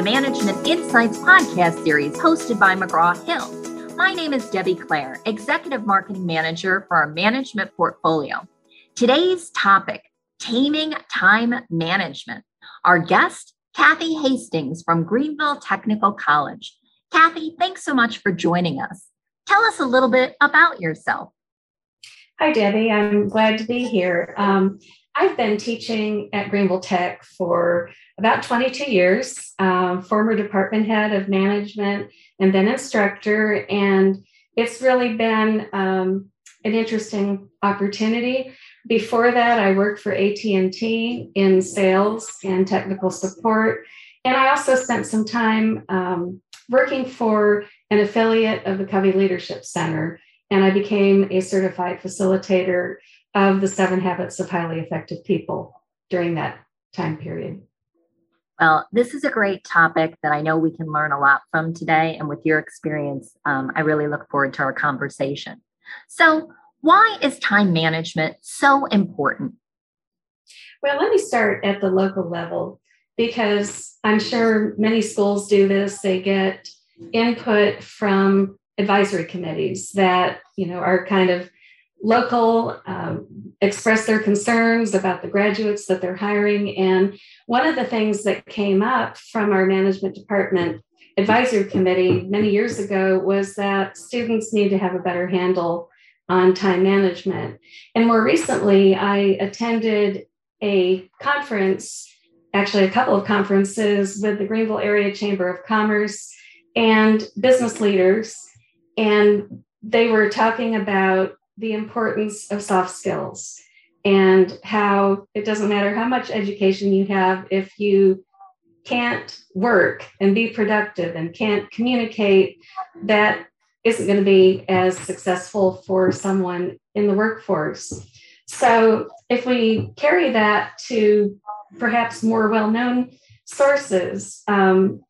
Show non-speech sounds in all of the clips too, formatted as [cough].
the Management Insights podcast series hosted by McGraw Hill. My name is Debbie Clare, Executive Marketing Manager for our management portfolio. Today's topic taming time management. Our guest, Kathy Hastings from Greenville Technical College. Kathy, thanks so much for joining us. Tell us a little bit about yourself. Hi, Debbie. I'm glad to be here. Um, I've been teaching at Greenville Tech for about 22 years, um, former department head of management and then instructor. And it's really been um, an interesting opportunity. Before that, I worked for AT&T in sales and technical support. And I also spent some time um, working for an affiliate of the Covey Leadership Center. And I became a certified facilitator of the seven habits of highly effective people during that time period. Well, this is a great topic that I know we can learn a lot from today. And with your experience, um, I really look forward to our conversation. So, why is time management so important? Well, let me start at the local level because I'm sure many schools do this. They get input from advisory committees that you know are kind of local, um, express their concerns about the graduates that they're hiring. And one of the things that came up from our management department advisory committee many years ago was that students need to have a better handle on time management. And more recently, I attended a conference, actually, a couple of conferences with the Greenville Area Chamber of Commerce and business leaders. And they were talking about the importance of soft skills and how it doesn't matter how much education you have if you can't work and be productive and can't communicate that isn't going to be as successful for someone in the workforce. So if we carry that to perhaps more well-known sources um,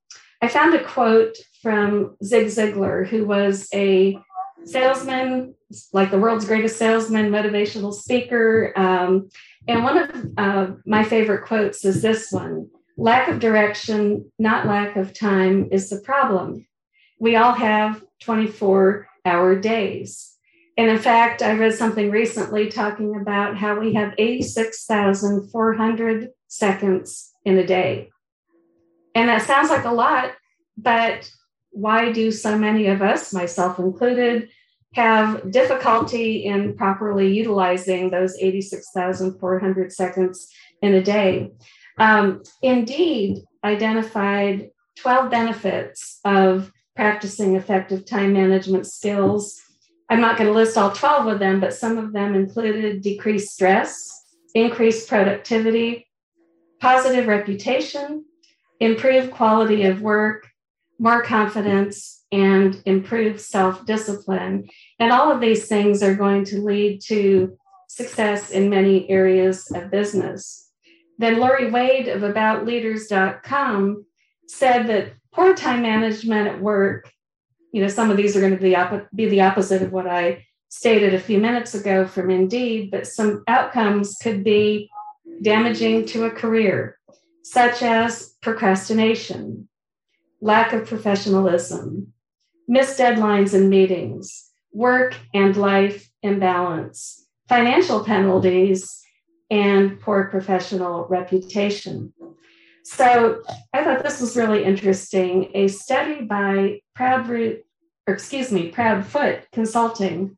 i found a quote from zig ziglar who was a salesman, like the world's greatest salesman, motivational speaker. Um, and one of uh, my favorite quotes is this one lack of direction, not lack of time, is the problem. We all have 24 hour days. And in fact, I read something recently talking about how we have 86,400 seconds in a day. And that sounds like a lot, but why do so many of us, myself included, have difficulty in properly utilizing those 86,400 seconds in a day? Um, Indeed identified 12 benefits of practicing effective time management skills. I'm not going to list all 12 of them, but some of them included decreased stress, increased productivity, positive reputation, improved quality of work, more confidence, and improve self discipline. And all of these things are going to lead to success in many areas of business. Then Lori Wade of AboutLeaders.com said that poor time management at work, you know, some of these are going to be, be the opposite of what I stated a few minutes ago from Indeed, but some outcomes could be damaging to a career, such as procrastination, lack of professionalism, missed deadlines and meetings, work and life imbalance, financial penalties, and poor professional reputation. So I thought this was really interesting. A study by Proudroot, or excuse me, Proudfoot Consulting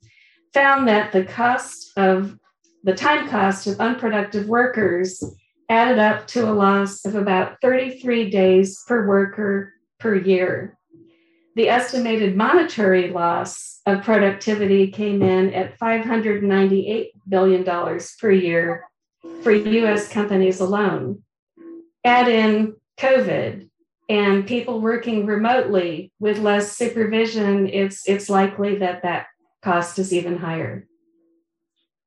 found that the cost of the time cost of unproductive workers added up to a loss of about 33 days per worker per year. The estimated monetary loss of productivity came in at $598 billion per year for US companies alone. Add in COVID and people working remotely with less supervision, it's, it's likely that that cost is even higher.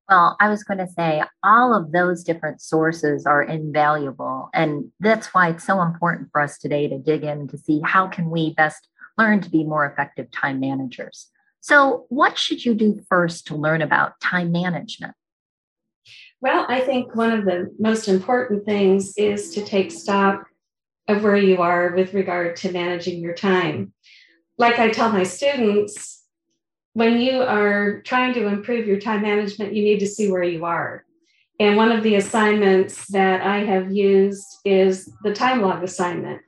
Well, I was going to say all of those different sources are invaluable. And that's why it's so important for us today to dig in to see how can we best learn to be more effective time managers. So, what should you do first to learn about time management? Well, I think one of the most important things is to take stock of where you are with regard to managing your time. Like I tell my students, when you are trying to improve your time management, you need to see where you are. And one of the assignments that I have used is the time log assignment,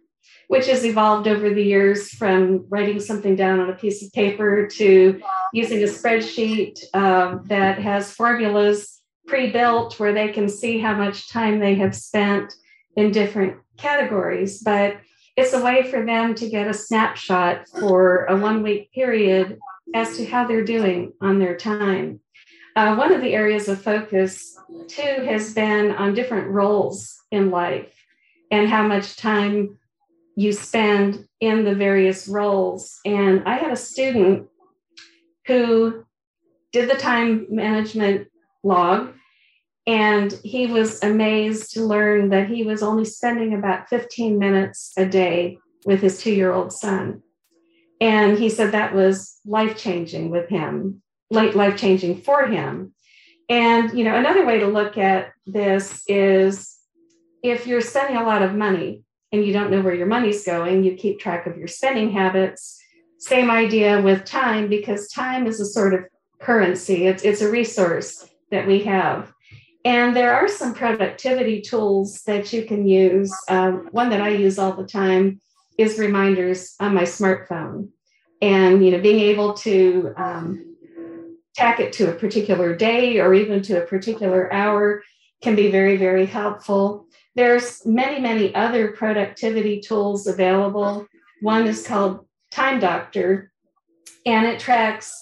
which has evolved over the years from writing something down on a piece of paper to using a spreadsheet uh, that has formulas pre built where they can see how much time they have spent in different categories. But it's a way for them to get a snapshot for a one week period as to how they're doing on their time. Uh, one of the areas of focus, too, has been on different roles in life and how much time you spend in the various roles. And I had a student who did the time management log, and he was amazed to learn that he was only spending about 15 minutes a day with his two year old son. And he said that was life changing with him, life changing for him. And you know, another way to look at this is if you're spending a lot of money and you don't know where your money's going, you keep track of your spending habits. Same idea with time, because time is a sort of currency. It's it's a resource that we have. And there are some productivity tools that you can use. Um, one that I use all the time is reminders on my smartphone and you know being able to um, tack it to a particular day or even to a particular hour can be very very helpful. There's many many other productivity tools available. One is called time doctor and it tracks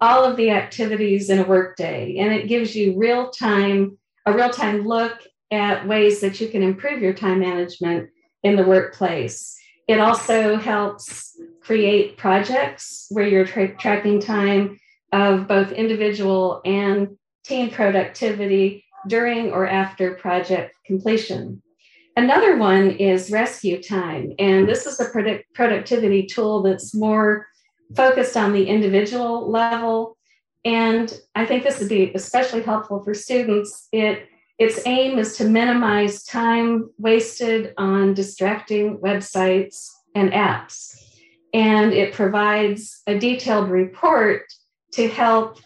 all of the activities in a workday and it gives you real time a real time look at ways that you can improve your time management in the workplace. It also helps create projects where you're tra- tracking time of both individual and team productivity during or after project completion. Another one is rescue time. And this is a product- productivity tool that's more focused on the individual level. And I think this would be especially helpful for students. It its aim is to minimize time wasted on distracting websites and apps. And it provides a detailed report to help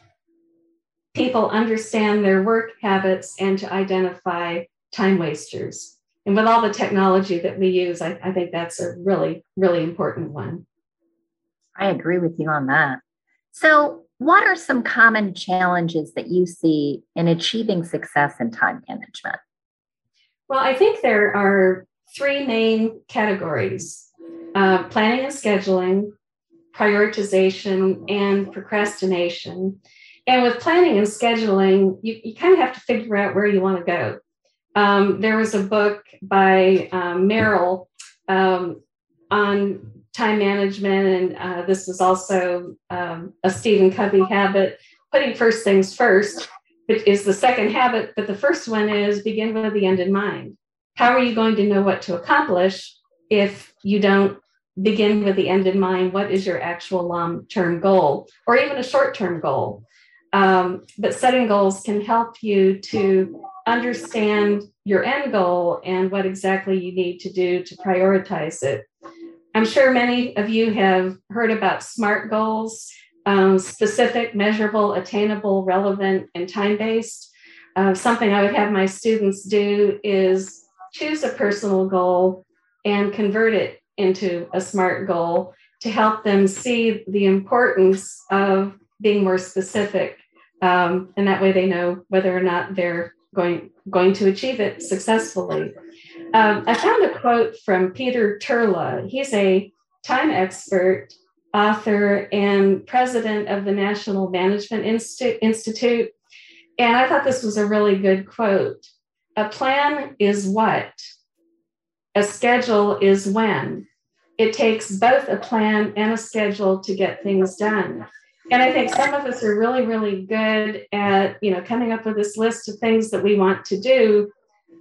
people understand their work habits and to identify time wasters. And with all the technology that we use, I, I think that's a really, really important one. I agree with you on that. So, what are some common challenges that you see in achieving success in time management? Well, I think there are three main categories uh, planning and scheduling, prioritization, and procrastination. And with planning and scheduling, you, you kind of have to figure out where you want to go. Um, there was a book by um, Merrill um, on time management. And uh, this is also um, a Stephen Covey habit. Putting first things first is the second habit, but the first one is begin with the end in mind. How are you going to know what to accomplish if you don't begin with the end in mind? What is your actual long term goal or even a short term goal? Um, but setting goals can help you to understand your end goal and what exactly you need to do to prioritize it. I'm sure many of you have heard about SMART goals um, specific, measurable, attainable, relevant, and time based. Uh, something I would have my students do is choose a personal goal and convert it into a SMART goal to help them see the importance of being more specific. Um, and that way they know whether or not they're going, going to achieve it successfully. Um, I found a quote from Peter Turla. He's a time expert, author, and president of the National Management Institute. And I thought this was a really good quote. A plan is what? A schedule is when. It takes both a plan and a schedule to get things done. And I think some of us are really, really good at, you know, coming up with this list of things that we want to do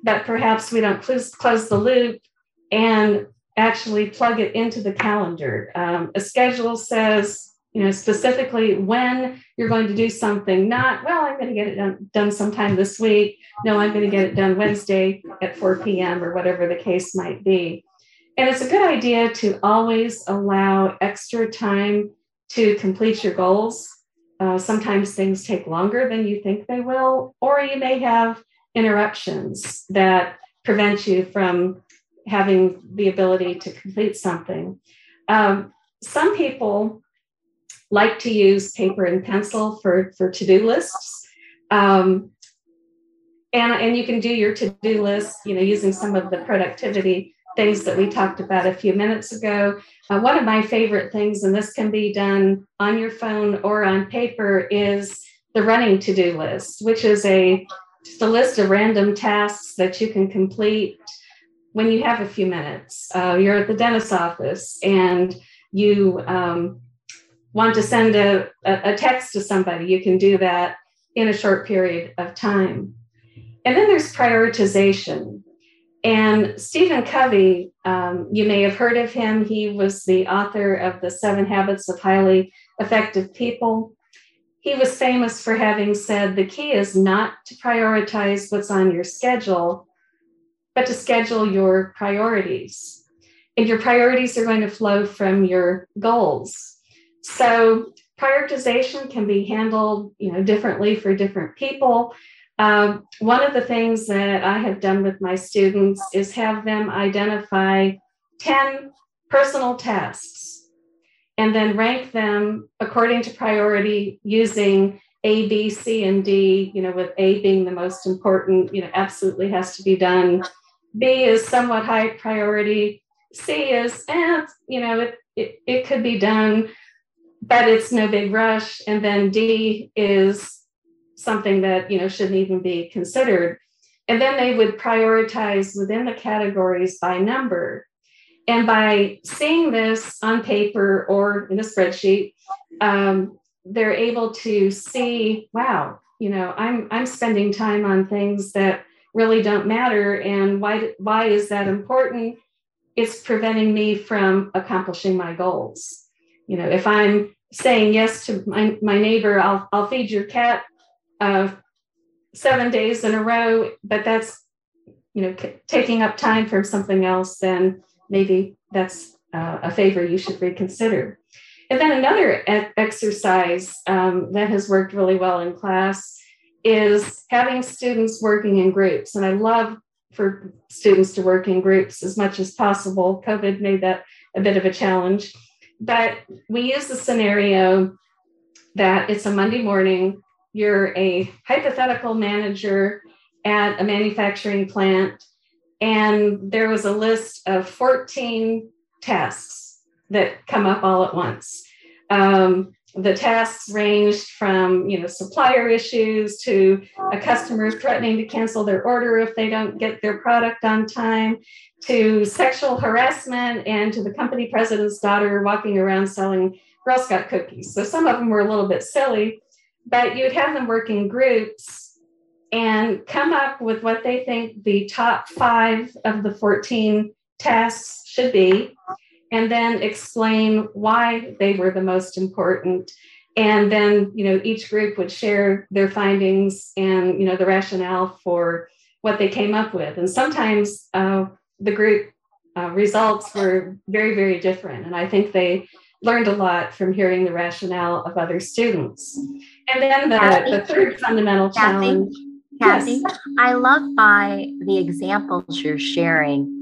but perhaps we don't close, close the loop and actually plug it into the calendar. Um, a schedule says, you know, specifically when you're going to do something, not, well, I'm going to get it done, done sometime this week. No, I'm going to get it done Wednesday at 4 p.m. or whatever the case might be. And it's a good idea to always allow extra time to complete your goals. Uh, sometimes things take longer than you think they will, or you may have interruptions that prevent you from having the ability to complete something. Um, some people like to use paper and pencil for, for to-do lists. Um, and, and you can do your to-do list, you know, using some of the productivity things that we talked about a few minutes ago. Uh, one of my favorite things, and this can be done on your phone or on paper, is the running to do list, which is a just a list of random tasks that you can complete when you have a few minutes. Uh, you're at the dentist's office and you um, want to send a, a text to somebody, you can do that in a short period of time. And then there's prioritization. And Stephen Covey, um, you may have heard of him. He was the author of The Seven Habits of Highly Effective People. He was famous for having said the key is not to prioritize what's on your schedule, but to schedule your priorities. And your priorities are going to flow from your goals. So prioritization can be handled, you know, differently for different people. Um, one of the things that I have done with my students is have them identify 10 personal tasks and then rank them according to priority using A, B, C, and D, you know, with A being the most important, you know, absolutely has to be done. B is somewhat high priority. C is, eh, you know, it, it, it could be done, but it's no big rush. And then D is something that you know shouldn't even be considered. And then they would prioritize within the categories by number. And by seeing this on paper or in a spreadsheet um, they're able to see wow you know i'm i'm spending time on things that really don't matter. And why why is that important? It's preventing me from accomplishing my goals. You know if i'm saying yes to my, my neighbor I'll, I'll feed your cat uh, seven days in a row, but that's you know c- taking up time from something else, then maybe that's uh, a favor you should reconsider. And then another e- exercise um, that has worked really well in class is having students working in groups. And I love for students to work in groups as much as possible. COVID made that a bit of a challenge. But we use the scenario that it's a Monday morning, you're a hypothetical manager at a manufacturing plant, and there was a list of 14 tasks that come up all at once. Um, the tasks ranged from you know supplier issues to a customer threatening to cancel their order if they don't get their product on time to sexual harassment and to the company president's daughter walking around selling girl scout cookies so some of them were a little bit silly but you'd have them work in groups and come up with what they think the top five of the 14 tasks should be, and then explain why they were the most important. And then, you know, each group would share their findings and, you know, the rationale for what they came up with. And sometimes uh, the group uh, results were very, very different. And I think they learned a lot from hearing the rationale of other students. And then the, the third fundamental challenge. Kathy, yes. I love by the examples you're sharing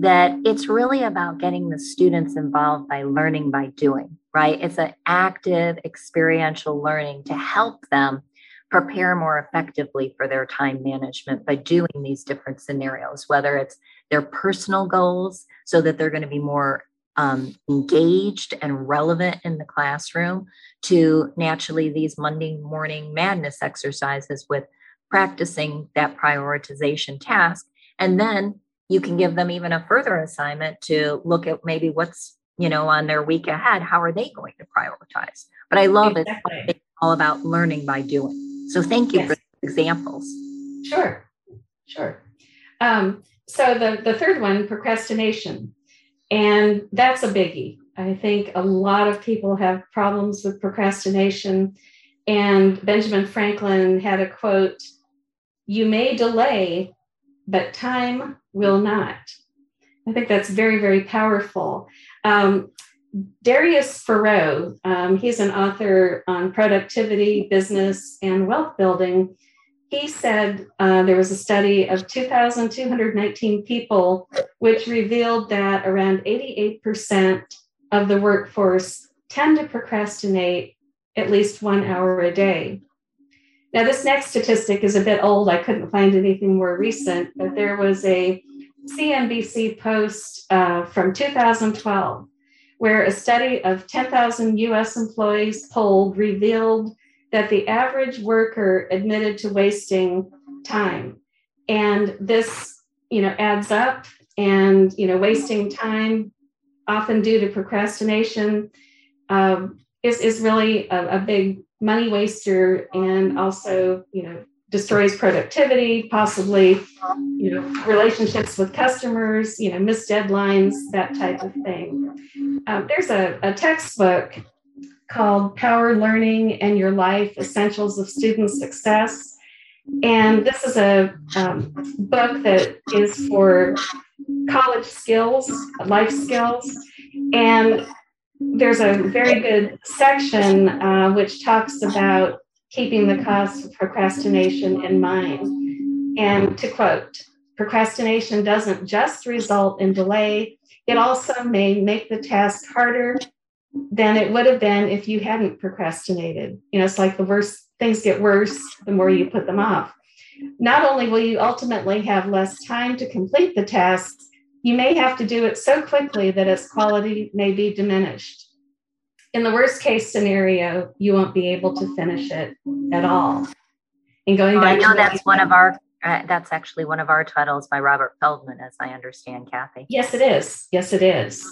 that it's really about getting the students involved by learning by doing, right? It's an active experiential learning to help them prepare more effectively for their time management by doing these different scenarios, whether it's their personal goals so that they're going to be more um, engaged and relevant in the classroom to naturally these Monday morning madness exercises with practicing that prioritization task. And then you can give them even a further assignment to look at maybe what's you know on their week ahead. How are they going to prioritize? But i love exactly. it it's all about learning by doing. So thank you yes. for examples. Sure. Sure. Um, so the the third one procrastination and that's a biggie. I think a lot of people have problems with procrastination. And Benjamin Franklin had a quote You may delay, but time will not. I think that's very, very powerful. Um, Darius Foroux, um, he's an author on productivity, business, and wealth building. He said uh, there was a study of 2,219 people, which revealed that around 88% of the workforce tend to procrastinate at least one hour a day. Now, this next statistic is a bit old. I couldn't find anything more recent, but there was a CNBC post uh, from 2012 where a study of 10,000 US employees polled revealed that the average worker admitted to wasting time. And this, you know, adds up and, you know, wasting time often due to procrastination um, is, is really a, a big money waster and also, you know, destroys productivity, possibly, you know, relationships with customers, you know, missed deadlines, that type of thing. Um, there's a, a textbook called Power Learning and Your Life Essentials of Student Success. And this is a um, book that is for college skills, life skills. And there's a very good section uh, which talks about keeping the cost of procrastination in mind. And to quote, procrastination doesn't just result in delay, it also may make the task harder than it would have been if you hadn't procrastinated. You know, it's like the worse things get worse the more you put them off. Not only will you ultimately have less time to complete the task, you may have to do it so quickly that its quality may be diminished in the worst case scenario, you won't be able to finish it at all. And going oh, back, I know that's one of our. Uh, that's actually one of our titles by Robert Feldman, as I understand, Kathy. Yes, it is. Yes, it is.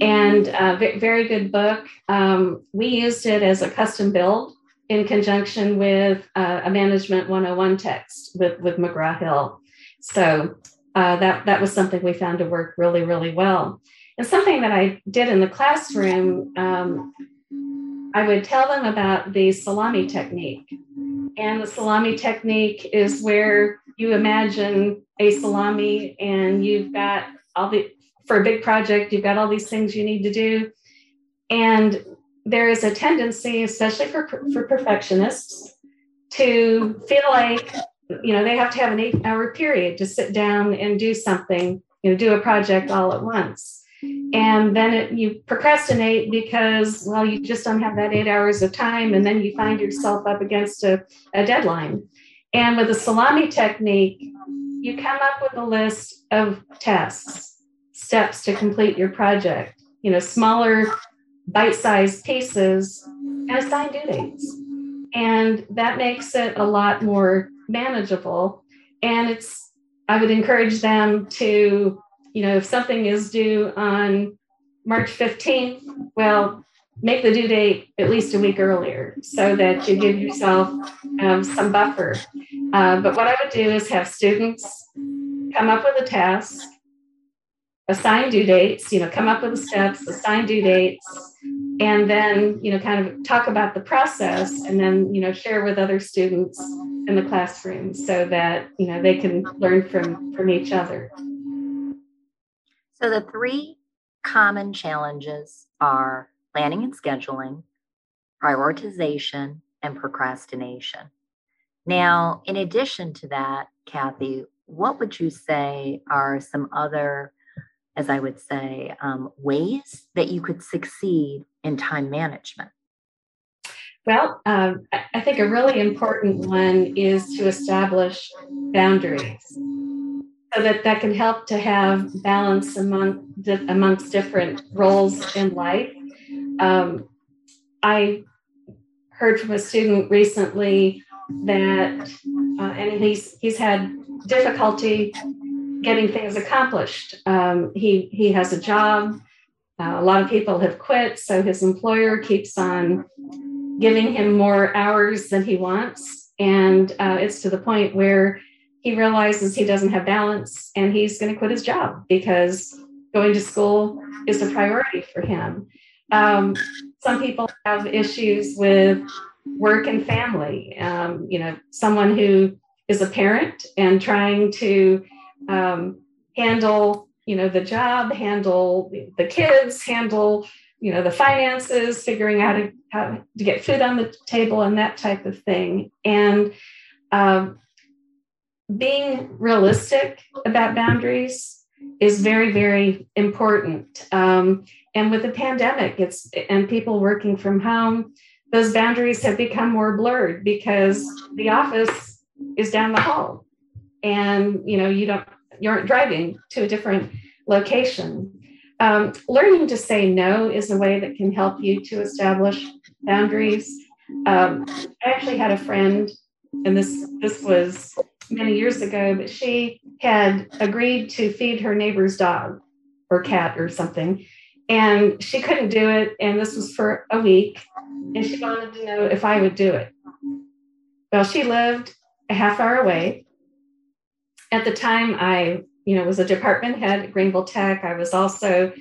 And uh, very good book. Um, we used it as a custom build in conjunction with uh, a Management 101 text with, with McGraw Hill. So uh, that, that was something we found to work really, really well. And something that I did in the classroom, um, I would tell them about the salami technique. And the salami technique is where you imagine a salami and you've got all the, for a big project, you've got all these things you need to do. And there is a tendency, especially for, for perfectionists, to feel like, you know, they have to have an eight hour period to sit down and do something, you know, do a project all at once and then it, you procrastinate because well you just don't have that eight hours of time and then you find yourself up against a, a deadline. And with the salami technique you come up with a list of tasks steps to complete your project you know smaller bite-sized pieces and assign due dates and that makes it a lot more manageable. And it's i would encourage them to you know, if something is due on March 15th, well, make the due date at least a week earlier so that you give yourself um, some buffer. Uh, but what I would do is have students come up with a task, assign due dates, you know, come up with the steps, assign due dates, and then, you know, kind of talk about the process and then, you know, share with other students in the classroom so that, you know, they can learn from from each other. So the three common challenges are planning and scheduling, prioritization, and procrastination. Now, in addition to that, Kathy, what would you say are some other, as I would say, um, ways that you could succeed in time management? Well, um, I think a really important one is to establish boundaries so that that can help to have balance among amongst different roles in life. Um, I heard from a student recently that, uh, and he's he's had difficulty getting things accomplished. Um, he he has a job. Uh, a lot of people have quit, so his employer keeps on giving him more hours than he wants, and uh, it's to the point where he realizes he doesn't have balance and he's going to quit his job because going to school is a priority for him. Um, some people have issues with work and family. Um, you know, someone who is a parent and trying to um, handle you know the job handle the kids handle you know the finances figuring out how to, get food on the table and that type of thing and um, being realistic about boundaries is very very important um, and with the pandemic it's and people working from home those boundaries have become more blurred because the office is down the hall and you know you don't you aren't driving to a different location. Um, learning to say no is a way that can help you to establish boundaries. Um, I actually had a friend, and this this was many years mm-hmm. ago, but she had agreed to feed her neighbor's dog or cat or something, and she couldn't do it. And this was for a week, and she wanted to know if I would do it. Well, she lived a half hour away. At the time, I you know, was a department head at Greenville Tech. I was also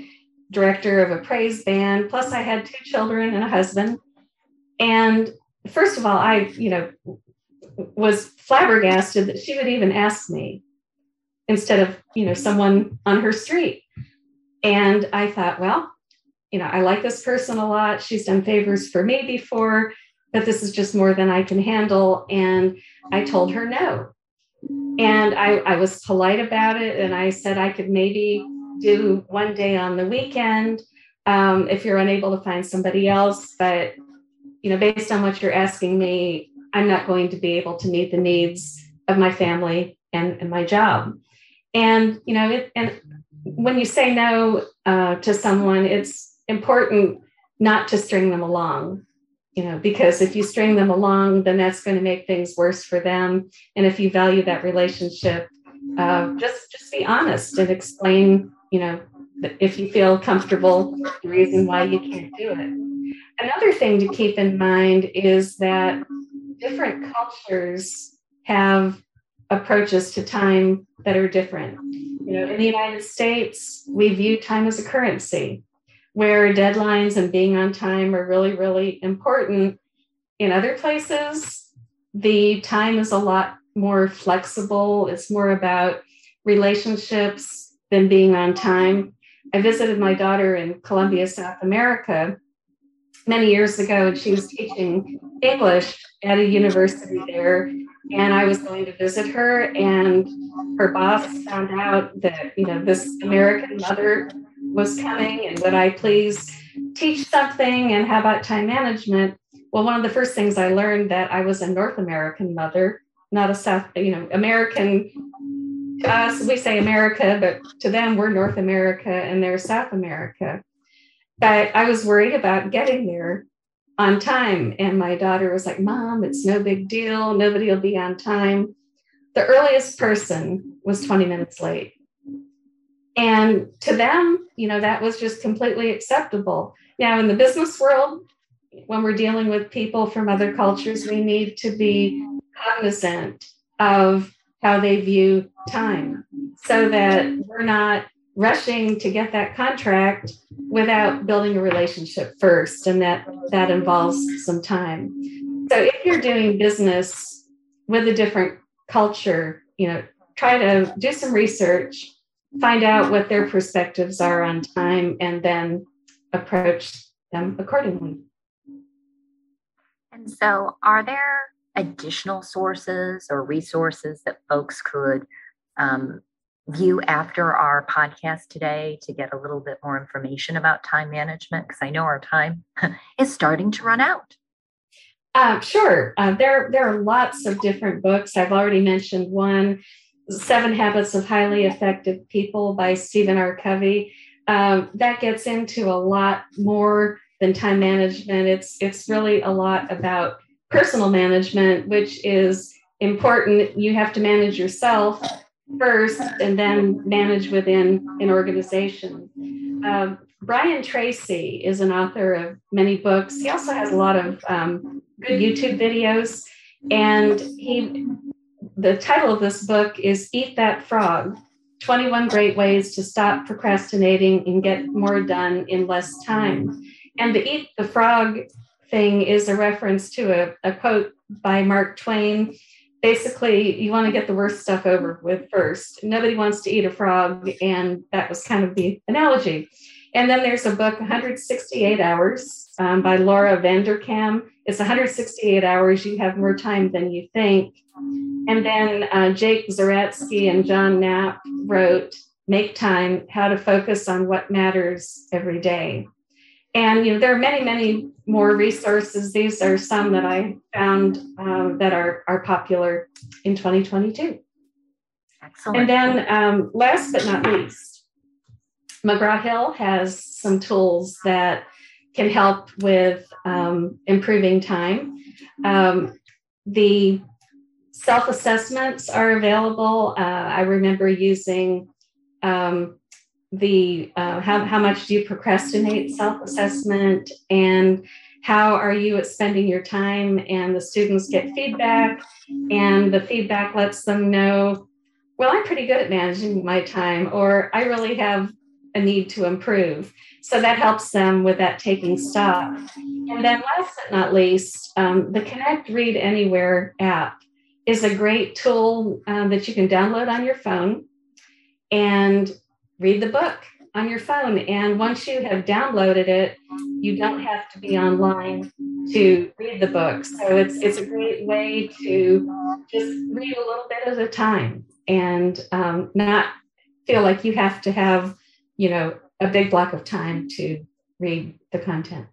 director of a praise band. Plus, I had two children and a husband. And first of all, I, you know, was flabbergasted that she would even ask me instead of, you know, someone on her street. And I thought, well, you know, I like this person a lot. She's done favors for me before, but this is just more than I can handle. And I told her no. And I, I was polite about it. And I said I could maybe do one day on the weekend um, if you're unable to find somebody else. But, you know, based on what you're asking me, I'm not going to be able to meet the needs of my family and, and my job. And, you know, it, and when you say no uh, to someone, it's important not to string them along you know because if you string them along then that's going to make things worse for them and if you value that relationship uh, just just be honest and explain you know if you feel comfortable the reason why you can't do it another thing to keep in mind is that different cultures have approaches to time that are different you know in the united states we view time as a currency where deadlines and being on time are really, really important. In other places, the time is a lot more flexible. It's more about relationships than being on time. I visited my daughter in Colombia, South America, many years ago, and she was teaching English at a university there. And I was going to visit her, and her boss found out that, you know, this American mother was coming and would I please teach something and how about time management? Well, one of the first things I learned that I was a North American mother, not a South, you know, American. Us, we say America, but to them, we're North America and they're South America. But I was worried about getting there on time. And my daughter was like, Mom, it's no big deal. Nobody will be on time. The earliest person was 20 minutes late. And to them, you know, that was just completely acceptable. Now, in the business world, when we're dealing with people from other cultures, we need to be cognizant of how they view time so that we're not rushing to get that contract without building a relationship first and that that involves some time so if you're doing business with a different culture you know try to do some research find out what their perspectives are on time and then approach them accordingly. And so, are there additional sources or resources that folks could um, view after our podcast today to get a little bit more information about time management? Because I know our time [laughs] is starting to run out. Uh, sure. Uh, there, there are lots of different books. I've already mentioned one Seven Habits of Highly Effective People by Stephen R. Covey. Um, that gets into a lot more than time management. It's it's really a lot about personal management, which is important. You have to manage yourself first, and then manage within an organization. Uh, Brian Tracy is an author of many books. He also has a lot of um, good YouTube videos, and he the title of this book is Eat That Frog 21 Great Ways to Stop Procrastinating and Get More Done in Less Time. And the Eat the Frog thing is a reference to a, a quote by Mark Twain basically you want to get the worst stuff over with first. Nobody wants to eat a frog, and that was kind of the analogy. And then there's a book, 168 Hours um, by Laura Vanderkam. It's 168 hours. You have more time than you think. And then uh, Jake Zeratsky and John Knapp wrote Make Time How to Focus on What Matters Every Day. And you know there are many, many more resources. These are some that I found uh, that are, are popular in 2022. Excellent. And then um, last but not least, McGraw Hill has some tools that can help with um, improving time. Um, the self assessments are available. Uh, I remember using um, the uh, how, how much do you procrastinate self assessment and how are you spending your time? And the students get feedback and the feedback lets them know well i'm pretty good at managing my time or i really have a need to improve. So that helps them with that taking stock. And then last but not least um, the connect read anywhere app is a great tool um, that you can download on your phone. And read the book on your phone. And once you have downloaded it, you don't have to be online to read the book. So it's it's a great way to just read a little bit at a time and um, not feel like you have to have you know a big block of time to read the content.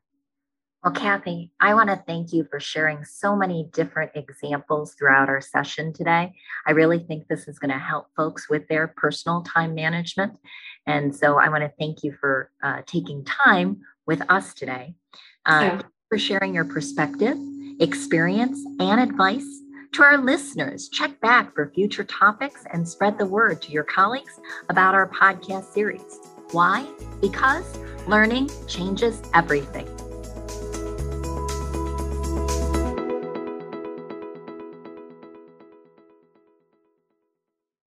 Well, Kathy, I want to thank you for sharing so many different examples throughout our session today. I really think this is going to help folks with their personal time management. And so I want to thank you for uh, taking time with us today, uh, yeah. for sharing your perspective, experience, and advice. To our listeners, check back for future topics and spread the word to your colleagues about our podcast series. Why? Because learning changes everything.